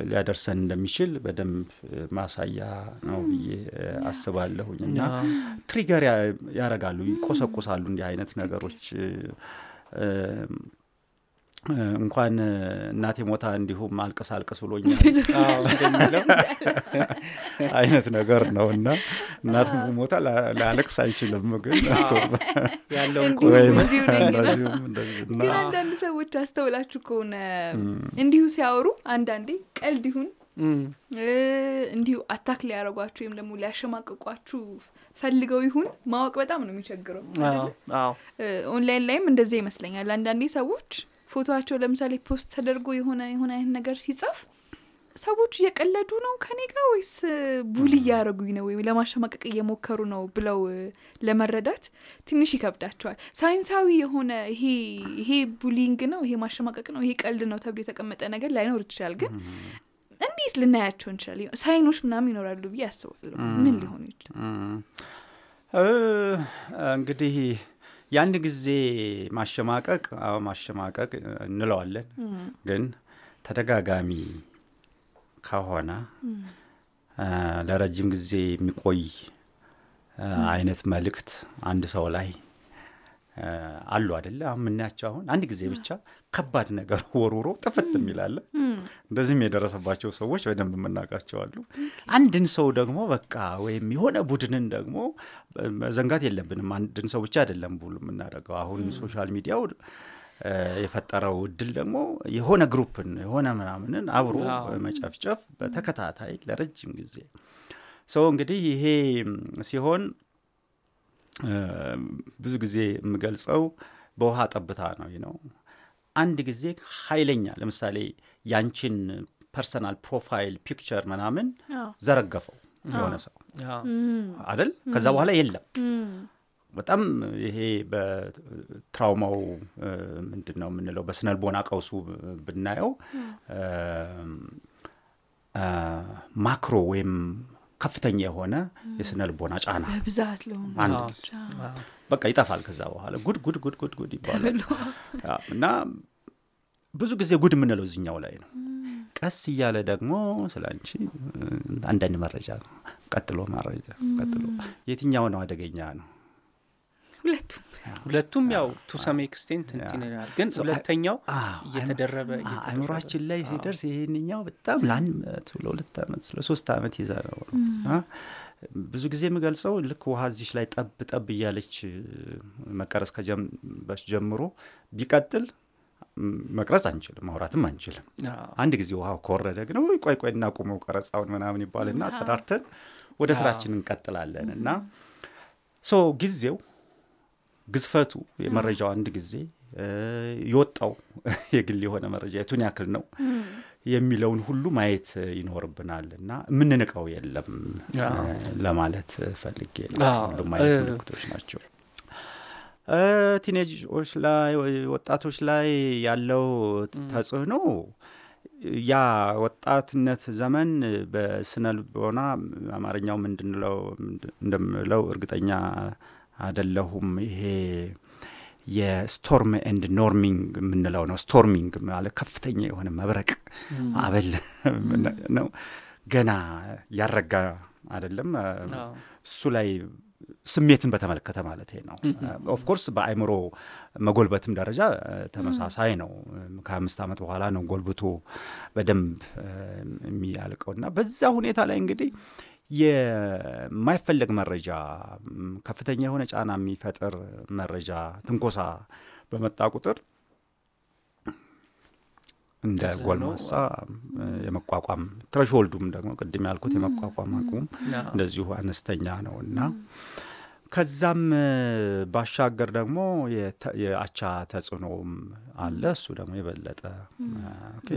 ሊያደርሰን እንደሚችል በደንብ ማሳያ ነው ብዬ አስባለሁኝ። እና ትሪገር ያረጋሉ ይቆሰቁሳሉ እንዲህ አይነት ነገሮች እንኳን እናቴ ሞታ እንዲሁም አልቅስ አልቅስ ብሎኛል አይነት ነገር ነው እና እናት ሞታ ላለቅስ አይችልም ግን አንዳንድ ሰዎች አስተውላችሁ ከሆነ እንዲሁ ሲያወሩ አንዳንዴ ቀልድ ይሁን እንዲሁ attack ሊያደረጓችሁ ወይም ደግሞ ሊያሸማቅቋችሁ ፈልገው ይሁን ማወቅ በጣም ነው የሚቸግረው ኦንላይን ላይም እንደዚህ ይመስለኛል። አንዳንዴ ሰዎች ፎቶቸው ለምሳሌ post ተደርጎ የሆነ የሆነ አይነት ነገር ሲጻፍ ሰዎች እየቀለዱ ነው ከኔ ጋር ወይስ bully እያደረጉኝ ነው ወይም ለማሸማቀቅ እየሞከሩ ነው ብለው ለመረዳት ትንሽ ይከብዳቸዋል። ሳይንሳዊ የሆነ ይሄ ይሄ bullying ነው ይሄ ማሸማቀቅ ነው ይሄ ቀልድ ነው ተብሎ የተቀመጠ ነገር ላይኖር ይችላል። ግን እንዴት ልናያቸው እንችላል sign ኦች ምናምን ይኖራሉ ብዬ አስባለሁ ምን ሊሆኑ ይችላል እንግዲህ የአንድ ጊዜ ማሸማቀቅ አዎ ማሸማቀቅ እንለዋለን። ግን ተደጋጋሚ ከሆነ ለረጅም ጊዜ የሚቆይ አይነት መልእክት አንድ ሰው ላይ አሉ አደለ አሁን የምናያቸው አሁን አንድ ጊዜ ብቻ ከባድ ነገር ወርውሮ ጥፍት የሚል አለ እንደዚህም የደረሰባቸው ሰዎች በደንብ የምናውቃቸው አሉ። አንድን ሰው ደግሞ በቃ ወይም የሆነ ቡድንን ደግሞ መዘንጋት የለብንም። አንድን ሰው ብቻ አይደለም bully የምናደርገው። አሁን social media ው የፈጠረው እድል ደግሞ የሆነ group ን የሆነ ምናምንን አብሮ መጨፍጨፍ በተከታታይ ለረጅም ጊዜ ሰው እንግዲህ ይሄ ሲሆን ብዙ ጊዜ የምገልጸው በውሃ ጠብታ ነው። ነው አንድ ጊዜ ኃይለኛ ለምሳሌ ያንቺን personal profile picture ምናምን ዘረገፈው የሆነ ሰው አደል ከዛ በኋላ የለም። በጣም ይሄ በትራውማው ምንድን ነው የምንለው? በስነልቦና ቀውሱ ብናየው ማክሮ ወይም ከፍተኛ የሆነ የስነ ልቦና ጫና በብዛት ለሆኑ አንድ ጊዜ በቃ ይጠፋል ከዛ በኋላ። ጉድ ጉድ ጉድ ጉድ ጉድ ይባላል። እና ብዙ ጊዜ ጉድ የምንለው እዚኛው ላይ ነው። ቀስ እያለ ደግሞ ስለ አንቺ አንዳንድ መረጃ ቀጥሎ መረጃ ቀጥሎ የትኛው ነው አደገኛ ነው? ሁለቱም ሁለቱም ያው to some extent እንትን ይላል ግን ሁለተኛው እየተደረበ አይምሯችን ላይ ሲደርስ ይሄንኛው በጣም ለአንድ ዓመት ለሁለት ዓመት ለሶስት ዓመት ይዘ ነው ብዙ ጊዜ የምገልጸው ልክ ውሃ እዚች ላይ ጠብ ጠብ እያለች መቀረጽ ከጀመረች ጀምሮ ቢቀጥል መቅረጽ አንችልም ማውራትም አንችልም። አንድ ጊዜ ውሃ ከወረደ ግን ቆይ ቆይ እናቁመው ቀረጻውን ምናምን ይባልና አጸዳርተን ወደ ስራችን እንቀጥላለን እና so ጊዜው ግዝፈቱ የመረጃው አንድ ጊዜ የወጣው የግል የሆነ መረጃ የቱን ያክል ነው የሚለውን ሁሉ ማየት ይኖርብናል እና የምንንቀው የለም ለማለት ፈልጌ ሁሉም አይነት ምልክቶች ናቸው። teenage ኦች ላይ ወጣቶች ላይ ያለው ተጽዕኖ ያ ወጣትነት ዘመን በስነ ልቦና አማርኛው ምንድንለው እንደምለው እርግጠኛ አደለሁም ይሄ የ storm and norming የምንለው ነው። storming ማለት ከፍተኛ የሆነ መብረቅ ማዕበል ነው? ገና ያረጋ አይደለም። እሱ ላይ ስሜትን በተመለከተ ማለት ነው። of course በአእምሮ መጎልበትም ደረጃ ተመሳሳይ ነው። ከአምስት ዓመት በኋላ ነው ጎልብቶ በደንብ የሚያልቀው እና በዛ ሁኔታ ላይ እንግዲህ የማይፈለግ መረጃ ከፍተኛ የሆነ ጫና የሚፈጥር መረጃ ትንኮሳ በመጣ ቁጥር እንደ ጎልማሳ የመቋቋም threshold ኡም ደግሞ ቅድም ያልኩት የመቋቋም አቅሙም እንደዚሁ አነስተኛ ነው እና ከዛም ባሻገር ደግሞ የአቻ ተጽዕኖም አለ። እሱ ደግሞ የበለጠ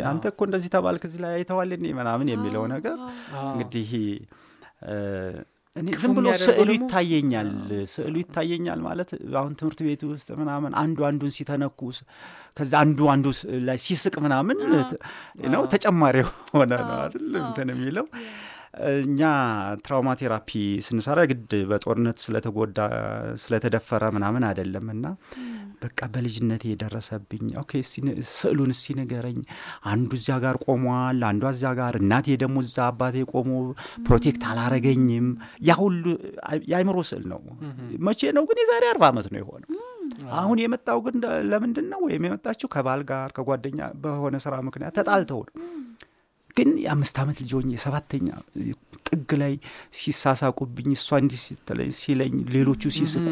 አንተ እኮ እንደዚህ ተባልክ እዚህ ላይ አይተዋል ምናምን የሚለው ነገር እንግዲህ ዝም ብሎ ስዕሉ ይታየኛል። ስዕሉ ይታየኛል ማለት አሁን ትምህርት ቤት ውስጥ ምናምን አንዱ አንዱን ሲተነኩስ ከዛ አንዱ አንዱ ላይ ሲስቅ ምናምን ነው ተጨማሪ የሆነ ነው አይደል? እንትን የሚለው እኛ trauma therapy ስንሰራ ግድ በጦርነት ስለተጎዳ ስለተደፈረ ምናምን አይደለም እና በቃ በልጅነቴ የደረሰብኝ okay ስዕሉን እስቲ ንገረኝ። አንዱ እዚያ ጋር ቆሟል አንዷ እዚያ ጋር እናቴ ደግሞ እዛ አባቴ ቆሞ protect አላረገኝም። ያ ሁሉ አይ- የአይምሮ ስዕል ነው። መቼ ነው ግን የዛሬ አርባ ዓመት ነው የሆነው። አሁን የመጣው ግን ለምንድን ነው ወይም የመጣችው ከባል ጋር ከጓደኛ በሆነ ስራ ምክንያት ተጣልተው ነው ግን የአምስት ዓመት ልጅ ሆኜ ሰባተኛ ጥግ ላይ ሲሳሳቁብኝ እሷ እንዲህ ሲለኝ ሌሎቹ ሲስቁ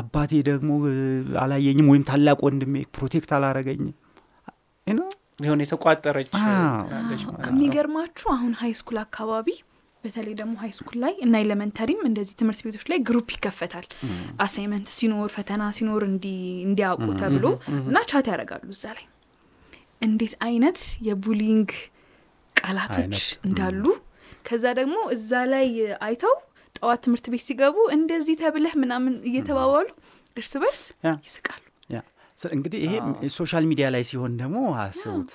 አባቴ ደግሞ አላየኝም ወይም ታላቅ ወንድሜ protect አላረገኝም የሆነ የተቋጠረች የሚገርማችሁ አሁን high school አካባቢ በተለይ ደግሞ high school ላይ እና elementary ም እንደዚህ ትምህርት ቤቶች ላይ group ይከፈታል። assignment ሲኖር ፈተና ሲኖር እንዲ- እንዲያውቁ ተብሎ እና chat ያደርጋሉ እዛ ላይ እንዴት አይነት የ bullying ቃላቶች እንዳሉ ከዛ ደግሞ እዛ ላይ አይተው ጠዋት ትምህርት ቤት ሲገቡ እንደዚህ ተብለህ ምናምን እየተባባሉ እርስ በርስ ይስቃሉ። እንግዲህ ይሄ social media ላይ ሲሆን ደግሞ አስቡት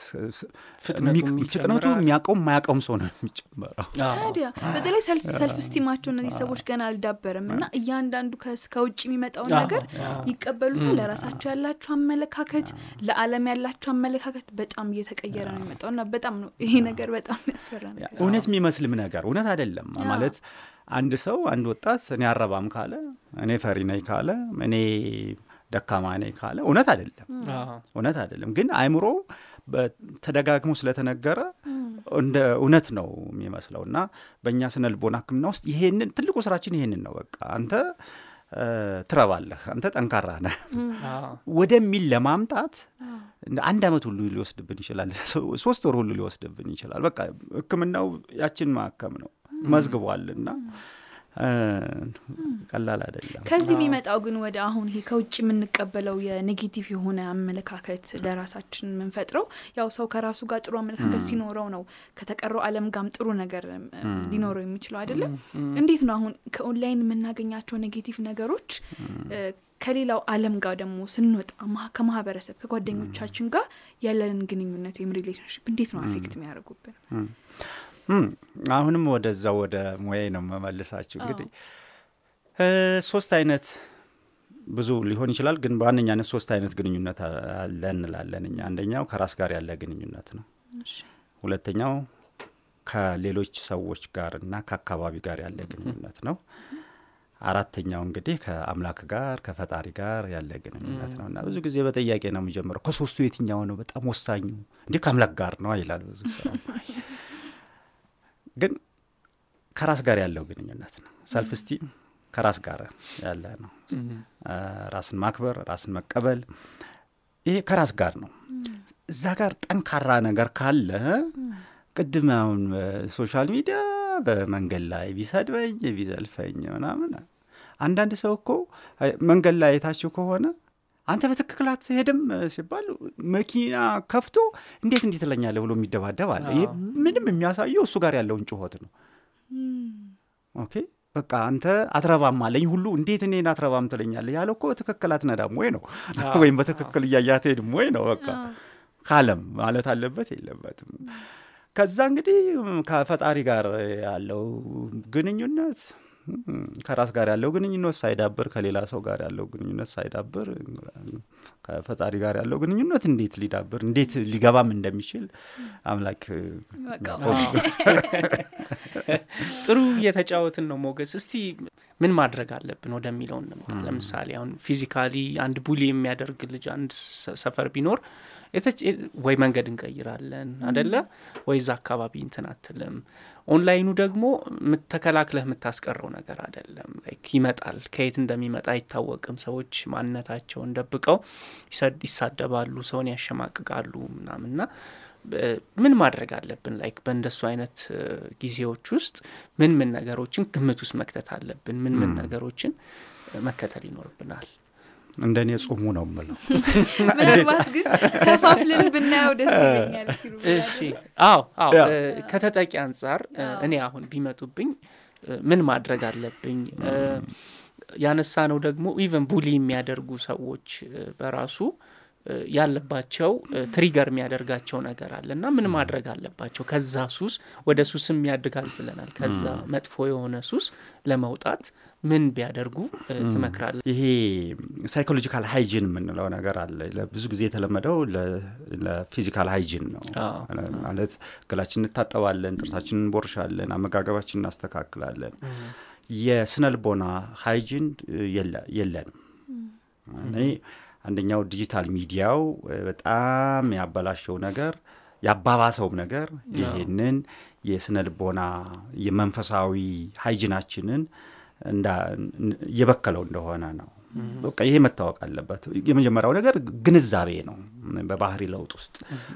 ፍጥነቱ የሚያውቀውም የማያውቀውም ሰው ነው የሚጨመረው። ታዲያ በዚህ ላይ ሰልፍ ስቲማቸው እነዚህ ሰዎች ገና አልዳበረም እና እያንዳንዱ ከውጭ የሚመጣውን ነገር ይቀበሉታል። ለራሳቸው ያላቸው አመለካከት፣ ለዓለም ያላቸው አመለካከት በጣም እየተቀየረ ነው የሚመጣው እና በጣም ነው ይሄ ነገር በጣም ያስፈራ ነገር። እውነት የሚመስልም ነገር እውነት አይደለም። ማለት አንድ ሰው አንድ ወጣት እኔ አረባም ካለ እኔ ፈሪ ነኝ ካለ እኔ ደካማ ነኝ ካለ እውነት አይደለም እውነት አይደለም ግን አእምሮ ተደጋግሞ ስለተነገረ እንደ እውነት ነው የሚመስለው እና በእኛ ስነ ልቦና ሕክምና ውስጥ ይሄንን ትልቁ ስራችን ይሄንን ነው። በቃ አንተ ትረባለህ፣ አንተ ጠንካራ ነህ ወደሚል ለማምጣት አንድ አመት ሁሉ ሊወስድብን ይችላል። ሶ- ሶስት ወር ሁሉ ሊወስድብን ይችላል። በቃ ሕክምናው ያችን ማከም ነው መዝግቧልና ቀላል አይደለም። ከዚህ የሚመጣው ግን ወደ አሁን ይሄ ከውጭ የምንቀበለው የ negative የሆነ አመለካከት ለራሳችን የምንፈጥረው ያው ሰው ከራሱ ጋር ጥሩ አመለካከት ሲኖረው ነው። ከተቀረው ዓለም ጋም ጥሩ ነገር ሊኖረው የሚችለው አይደለም። እንዴት ነው አሁን ከኦንላይን የምናገኛቸው negative ነገሮች ከሌላው ዓለም ጋር ደግሞ ስንወጣ ከማህበረሰብ ከጓደኞቻችን ጋር ያለንን ግንኙነት ወይም relationship እንዴት ነው affect የሚያደርጉብን? አሁንም ወደዛ ወደ ሙያዬ ነው መመልሳችሁ። እንግዲህ ሶስት አይነት ብዙ ሊሆን ይችላል፣ ግን በዋነኛነት ሶስት አይነት ግንኙነት አለ እንላለን እኛ። አንደኛው ከራስ ጋር ያለ ግንኙነት ነው። ሁለተኛው ከሌሎች ሰዎች ጋር እና ከአካባቢ ጋር ያለ ግንኙነት ነው። አራተኛው እንግዲህ ከአምላክ ጋር ከፈጣሪ ጋር ያለ ግንኙነት ነው እና ብዙ ጊዜ በጥያቄ ነው የሚጀምረው። ከሶስቱ የትኛው ነው በጣም ወሳኙ? እንዲህ ከአምላክ ጋር ነው ይላል ብዙ ግን ከራስ ጋር ያለው ግንኙነት ነው። ሰልፍ ስቲም ከራስ ጋር ያለ ነው። ራስን ማክበር፣ ራስን መቀበል ይሄ ከራስ ጋር ነው። እዛ ጋር ጠንካራ ነገር ካለ ቅድም አሁን social media በመንገድ ላይ ቢሰድበኝ ቢዘልፈኝ ምናምን አንዳንድ ሰው እኮ መንገድ ላይ የታችሁ ከሆነ አንተ በትክክል አትሄድም ሲባል መኪና ከፍቶ እንዴት እንዴት ትለኛለህ ብሎ የሚደባደብ አለ። ይሄ ምንም የሚያሳየው እሱ ጋር ያለውን ጩኸት ነው። okay? በቃ አንተ አትረባም አለኝ ሁሉ እንዴት እኔን አትረባም ትለኛለህ? ያለው እኮ በትክክል አትነዳም ወይ ነው? ወይም በትክክል እያየህ አትሄድም ወይ ነው? በቃ ካለም ማለት አለበት የለበትም። ከዛ እንግዲህ ከፈጣሪ ጋር ያለው ግንኙነት ከራስ ጋር ያለው ግንኙነት ሳይዳብር ከሌላ ሰው ጋር ያለው ግንኙነት ሳይዳብር ከፈጣሪ ጋር ያለው ግንኙነት እንዴት ሊዳብር እንዴት ሊገባም እንደሚችል አምላክ ጥሩ እየተጫወትን ነው ሞገስ። እስቲ ምን ማድረግ አለብን ወደሚለው እንምጣ። ለምሳሌ አሁን physically አንድ bully የሚያደርግ ልጅ አንድ ሰፈር ቢኖር ወይ መንገድ እንቀይራለን አደለ ወይ እዛ አካባቢ እንትን አትልም። ኦንላይኑ ደግሞ ተከላክለህ የምታስቀረው ነገር አደለም። like ይመጣል፣ ከየት እንደሚመጣ አይታወቅም። ሰዎች ማንነታቸውን ደብቀው ይሳደባሉ፣ ሰውን ያሸማቅቃሉ ምናምንና ምን ማድረግ አለብን? like በእንደሱ አይነት ጊዜዎች ውስጥ ምን ምን ነገሮችን ግምት ውስጥ መክተት አለብን? ምን ምን ነገሮችን መከተል ይኖርብናል? እንደ እኔ ጾሙ ነው ምለው። ምናልባት ግን ከፋፍልን ብናየው ደስ ይለኛል። እሺ፣ አዎ፣ አዎ። ከተጠቂ አንጻር እኔ አሁን ቢመጡብኝ ምን ማድረግ አለብኝ? ያነሳ ነው ደግሞ even bully የሚያደርጉ ሰዎች በራሱ ያለባቸው trigger የሚያደርጋቸው ነገር አለ እና ምን ማድረግ አለባቸው? ከዛ ሱስ ወደ ሱስም ያድጋል ብለናል። ከዛ መጥፎ የሆነ ሱስ ለመውጣት ምን ቢያደርጉ ትመክራለህ? ይሄ psychological hygiene የምንለው ነገር አለ። ብዙ ጊዜ የተለመደው ለ physical hygiene ነው። ማለት ገላችን እንታጠባለን፣ ጥርሳችን እንቦርሻለን፣ አመጋገባችን እናስተካክላለን። የስነ ልቦና hygiene የለንም። እኔ አንደኛው ዲጂታል ሚዲያው በጣም ያበላሸው ነገር ያባባሰውም ነገር ይህንን የስነ ልቦና የመንፈሳዊ hygiene ኣችንን እየበከለው እንደሆነ ነው። በቃ ይሄ መታወቅ አለበት። የመጀመሪያው ነገር ግንዛቤ ነው። በባህሪ ለውጥ ውስጥ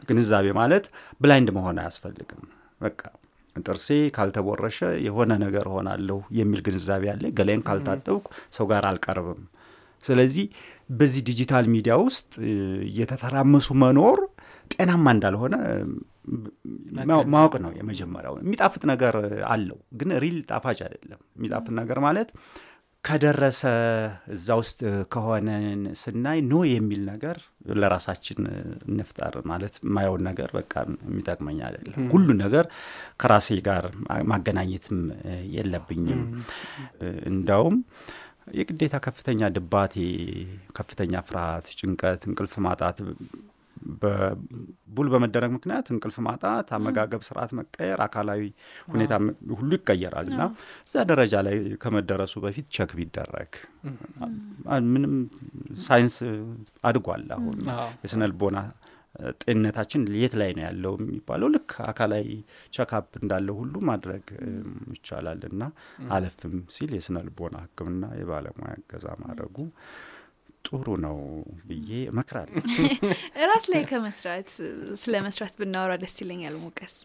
ግንዛቤ ማለት blind መሆን አያስፈልግም። በቃ ጥርሴ ካልተቦረሸ የሆነ ነገር ሆናለሁ የሚል ግንዛቤ አለ። ገላዬን ካልታጠብኩ ሰው ጋር አልቀርብም። ስለዚህ በዚህ ዲጂታል ሚዲያ ውስጥ እየተተራመሱ መኖር ጤናማ እንዳልሆነ ማወቅ ነው የመጀመሪያው። የሚጣፍጥ ነገር አለው፣ ግን real ጣፋጭ አይደለም። የሚጣፍጥ ነገር ማለት ከደረሰ እዛ ውስጥ ከሆነን ስናይ no የሚል ነገር ለራሳችን እንፍጠር ማለት የማየውን ነገር በቃ የሚጠቅመኝ አይደለም። ሁሉን ነገር ከራሴ ጋር ማገናኘትም የለብኝም። እንዳውም የግዴታ ከፍተኛ ድባቴ፣ ከፍተኛ ፍርሃት፣ ጭንቀት፣ እንቅልፍ ማጣት በቡል በመደረግ ምክንያት እንቅልፍ ማጣት፣ አመጋገብ ስርዓት መቀየር፣ አካላዊ ሁኔታ ሁሉ ይቀየራል እና እዛ ደረጃ ላይ ከመደረሱ በፊት ቸክ ቢደረግ ምንም ሳይንስ አድጓል። አሁን የስነ ልቦና ጤንነታችን የት ላይ ነው ያለው የሚባለው ልክ አካላዊ check up እንዳለው ሁሉ ማድረግ ይቻላል እና አለፍም ሲል የስነ ልቦና ሕክምና የባለሙያ እገዛ ማድረጉ ጥሩ ነው ብዬ እመክራለሁ። ራስ ላይ ከመስራት ስለ መስራት ብናወራ ደስ ይለኛል። ሞገስ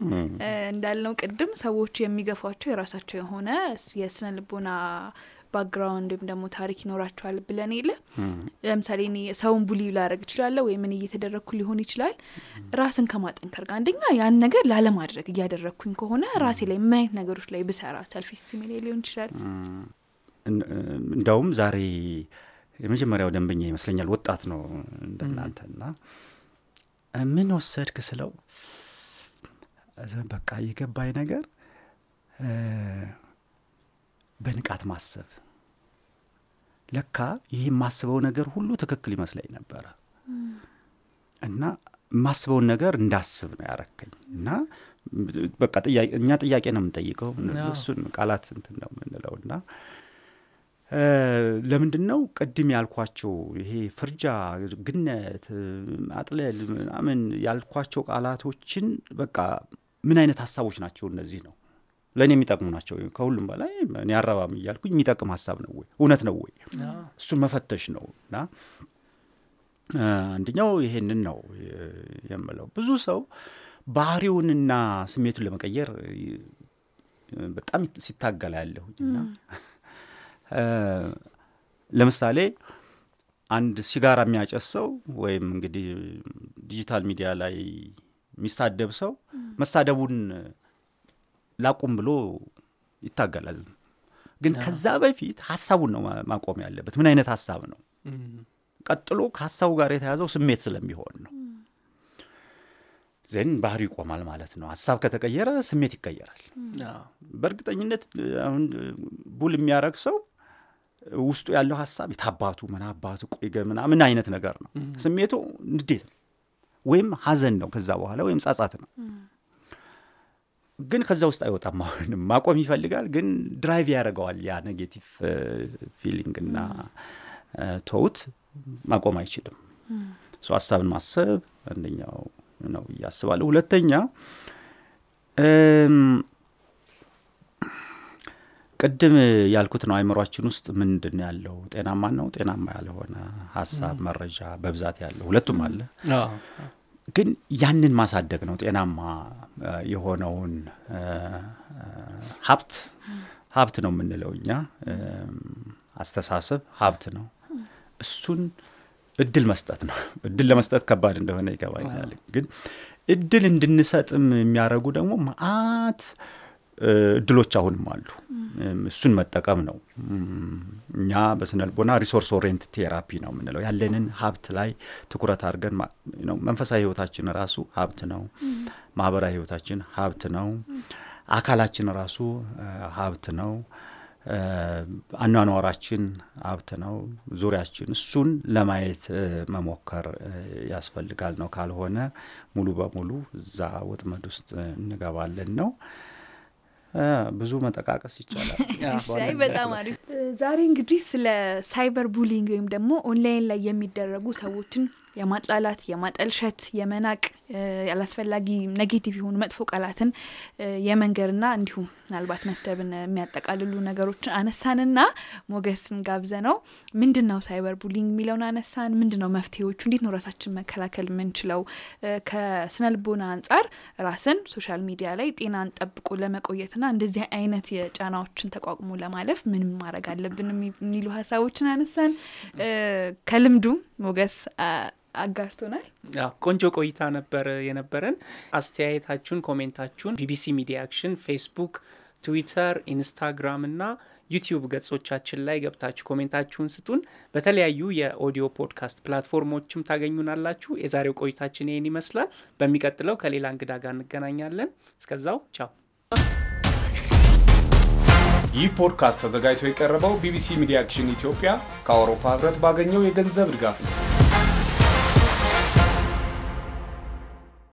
እንዳልነው ቅድም ሰዎች የሚገፏቸው የራሳቸው የሆነ የስነ ልቦና background ወይም ደግሞ ታሪክ ይኖራቸዋል ብለን የለ ለምሳሌ እኔ ሰውን bully ላደርግ እችላለሁ ወይ ምን እየተደረግኩ ሊሆን ይችላል። ራስን ከማጠንከር ጋር አንደኛ ያን ነገር ላለማድረግ እያደረግኩኝ ከሆነ ራሴ ላይ ምን አይነት ነገሮች ላይ ብሰራ self ላይ ሊሆን ይችላል። እንደውም ዛሬ የመጀመሪያው ደንበኛ ይመስለኛል ወጣት ነው እንደናንተና ምን ወሰድክ ስለው በቃ የገባኝ ነገር በንቃት ማሰብ። ለካ ይህ የማስበው ነገር ሁሉ ትክክል ይመስለኝ ነበረ። እና የማስበውን ነገር እንዳስብ ነው ያረከኝ። እና በቃ እኛ ጥያቄ ነው የምንጠይቀው። እሱን ቃላት እንትን ነው የምንለው። እና ለምንድን ነው ቅድም ያልኳቸው ይሄ ፍርጃ፣ ግነት፣ አጥለል ምናምን ያልኳቸው ቃላቶችን በቃ ምን አይነት ሀሳቦች ናቸው እነዚህ ነው ለእኔ የሚጠቅሙ ናቸው። ከሁሉም በላይ እኔ አረባም እያልኩኝ የሚጠቅም ሀሳብ ነው ወይ? እውነት ነው ወይ? እሱን መፈተሽ ነው እና አንደኛው ይሄንን ነው የምለው። ብዙ ሰው ባህሪውንና ስሜቱን ለመቀየር በጣም ሲታገላ ያለሁኝ እና ለምሳሌ አንድ ሲጋራ የሚያጨስ ሰው ወይም እንግዲህ ዲጂታል ሚዲያ ላይ የሚሳደብ ሰው መሳደቡን ላቁም ብሎ ይታገላል። ግን ከዛ በፊት ሀሳቡን ነው ማቆም ያለበት። ምን አይነት ሀሳብ ነው? ቀጥሎ ከሀሳቡ ጋር የተያዘው ስሜት ስለሚሆን ነው። then ባህሪ ይቆማል ማለት ነው። ሀሳብ ከተቀየረ ስሜት ይቀየራል። በእርግጠኝነት አሁን bully የሚያደርግ ሰው ውስጡ ያለው ሀሳብ የታባቱ ምን አባቱ ቆይ ገምና ምን አይነት ነገር ነው። ስሜቱ ንዴት ነው ወይም ሀዘን ነው። ከዛ በኋላ ወይም ጸጸት ነው። ግን ከዛ ውስጥ አይወጣም። አሁንም ማቆም ይፈልጋል፣ ግን drive ያደርገዋል። ያ negative feeling እና ተውት ማቆም አይችልም። ሰው ሀሳብን ማሰብ አንደኛው ነው ብዬ አስባለሁ። ሁለተኛ ቅድም ያልኩት ነው። አይምሯችን ውስጥ ምንድን ያለው ጤናማ ነው፣ ጤናማ ያልሆነ ሀሳብ፣ መረጃ በብዛት ያለው ሁለቱም አለ። ግን ያንን ማሳደግ ነው ጤናማ የሆነውን ሀብት ሀብት ነው የምንለው እኛ አስተሳሰብ ሀብት ነው። እሱን እድል መስጠት ነው። እድል ለመስጠት ከባድ እንደሆነ ይገባኛል። ግን እድል እንድንሰጥም የሚያደርጉ ደግሞ መአት እድሎች አሁንም አሉ። እሱን መጠቀም ነው። እኛ በስነ ልቦና resource orient therapy ነው የምንለው። ያለንን ሀብት ላይ ትኩረት አድርገን መንፈሳዊ ህይወታችን ራሱ ሀብት ነው። ማህበራዊ ህይወታችን ሀብት ነው። አካላችን ራሱ ሀብት ነው። አኗኗራችን ሀብት ነው። ዙሪያችን እሱን ለማየት መሞከር ያስፈልጋል ነው። ካልሆነ ሙሉ በሙሉ እዛ ወጥመድ ውስጥ እንገባለን ነው። ብዙ መጠቃቀስ ይቻላል። በጣም አሪፍ። ዛሬ እንግዲህ ስለ cyber bullying ወይም ደግሞ ኦንላይን ላይ የሚደረጉ ሰዎችን የማጥላላት፣ የማጠልሸት፣ የመናቅ ያላስፈላጊ negative የሆኑ መጥፎ ቃላትን የመንገርና እንዲሁም ምናልባት መስደብን የሚያጠቃልሉ ነገሮችን አነሳንና ሞገስን ጋብዘነው ምንድን ነው cyber bullying የሚለውን አነሳን። ምንድን ነው መፍትሄዎቹ? እንዴት ነው ራሳችን መከላከል የምንችለው? ከስነ ልቦና አንጻር ራስን social media ላይ ጤናን ጠብቆ ለመቆየትና እንደዚህ አይነት የጫናዎችን ተቋቁሞ ለማለፍ ምን ማድረግ አለብን የሚሉ ሀሳቦችን አነሳን። ከልምዱም ሞገስ አጋርቶናል። ቆንጆ ቆይታ ነበር የነበረን። አስተያየታችሁን፣ comment ኣችሁን ቢቢሲ ሚዲያ አክሽን ፌስቡክ፣ ትዊተር፣ ኢንስታግራም እና ዩቲዩብ ገጾቻችን ላይ ገብታችሁ comment ኣችሁን ስጡን። በተለያዩ የ audio podcast platform ኦችም ታገኙናላችሁ። የዛሬው ቆይታችን ይህን ይመስላል። በሚቀጥለው ከሌላ እንግዳ ጋር እንገናኛለን። እስከዛው ቻው። ይህ ፖድካስት ተዘጋጅቶ የቀረበው ቢቢሲ ሚዲያ አክሽን ኢትዮጵያ ከአውሮፓ ህብረት ባገኘው የገንዘብ ድጋፍ ነው።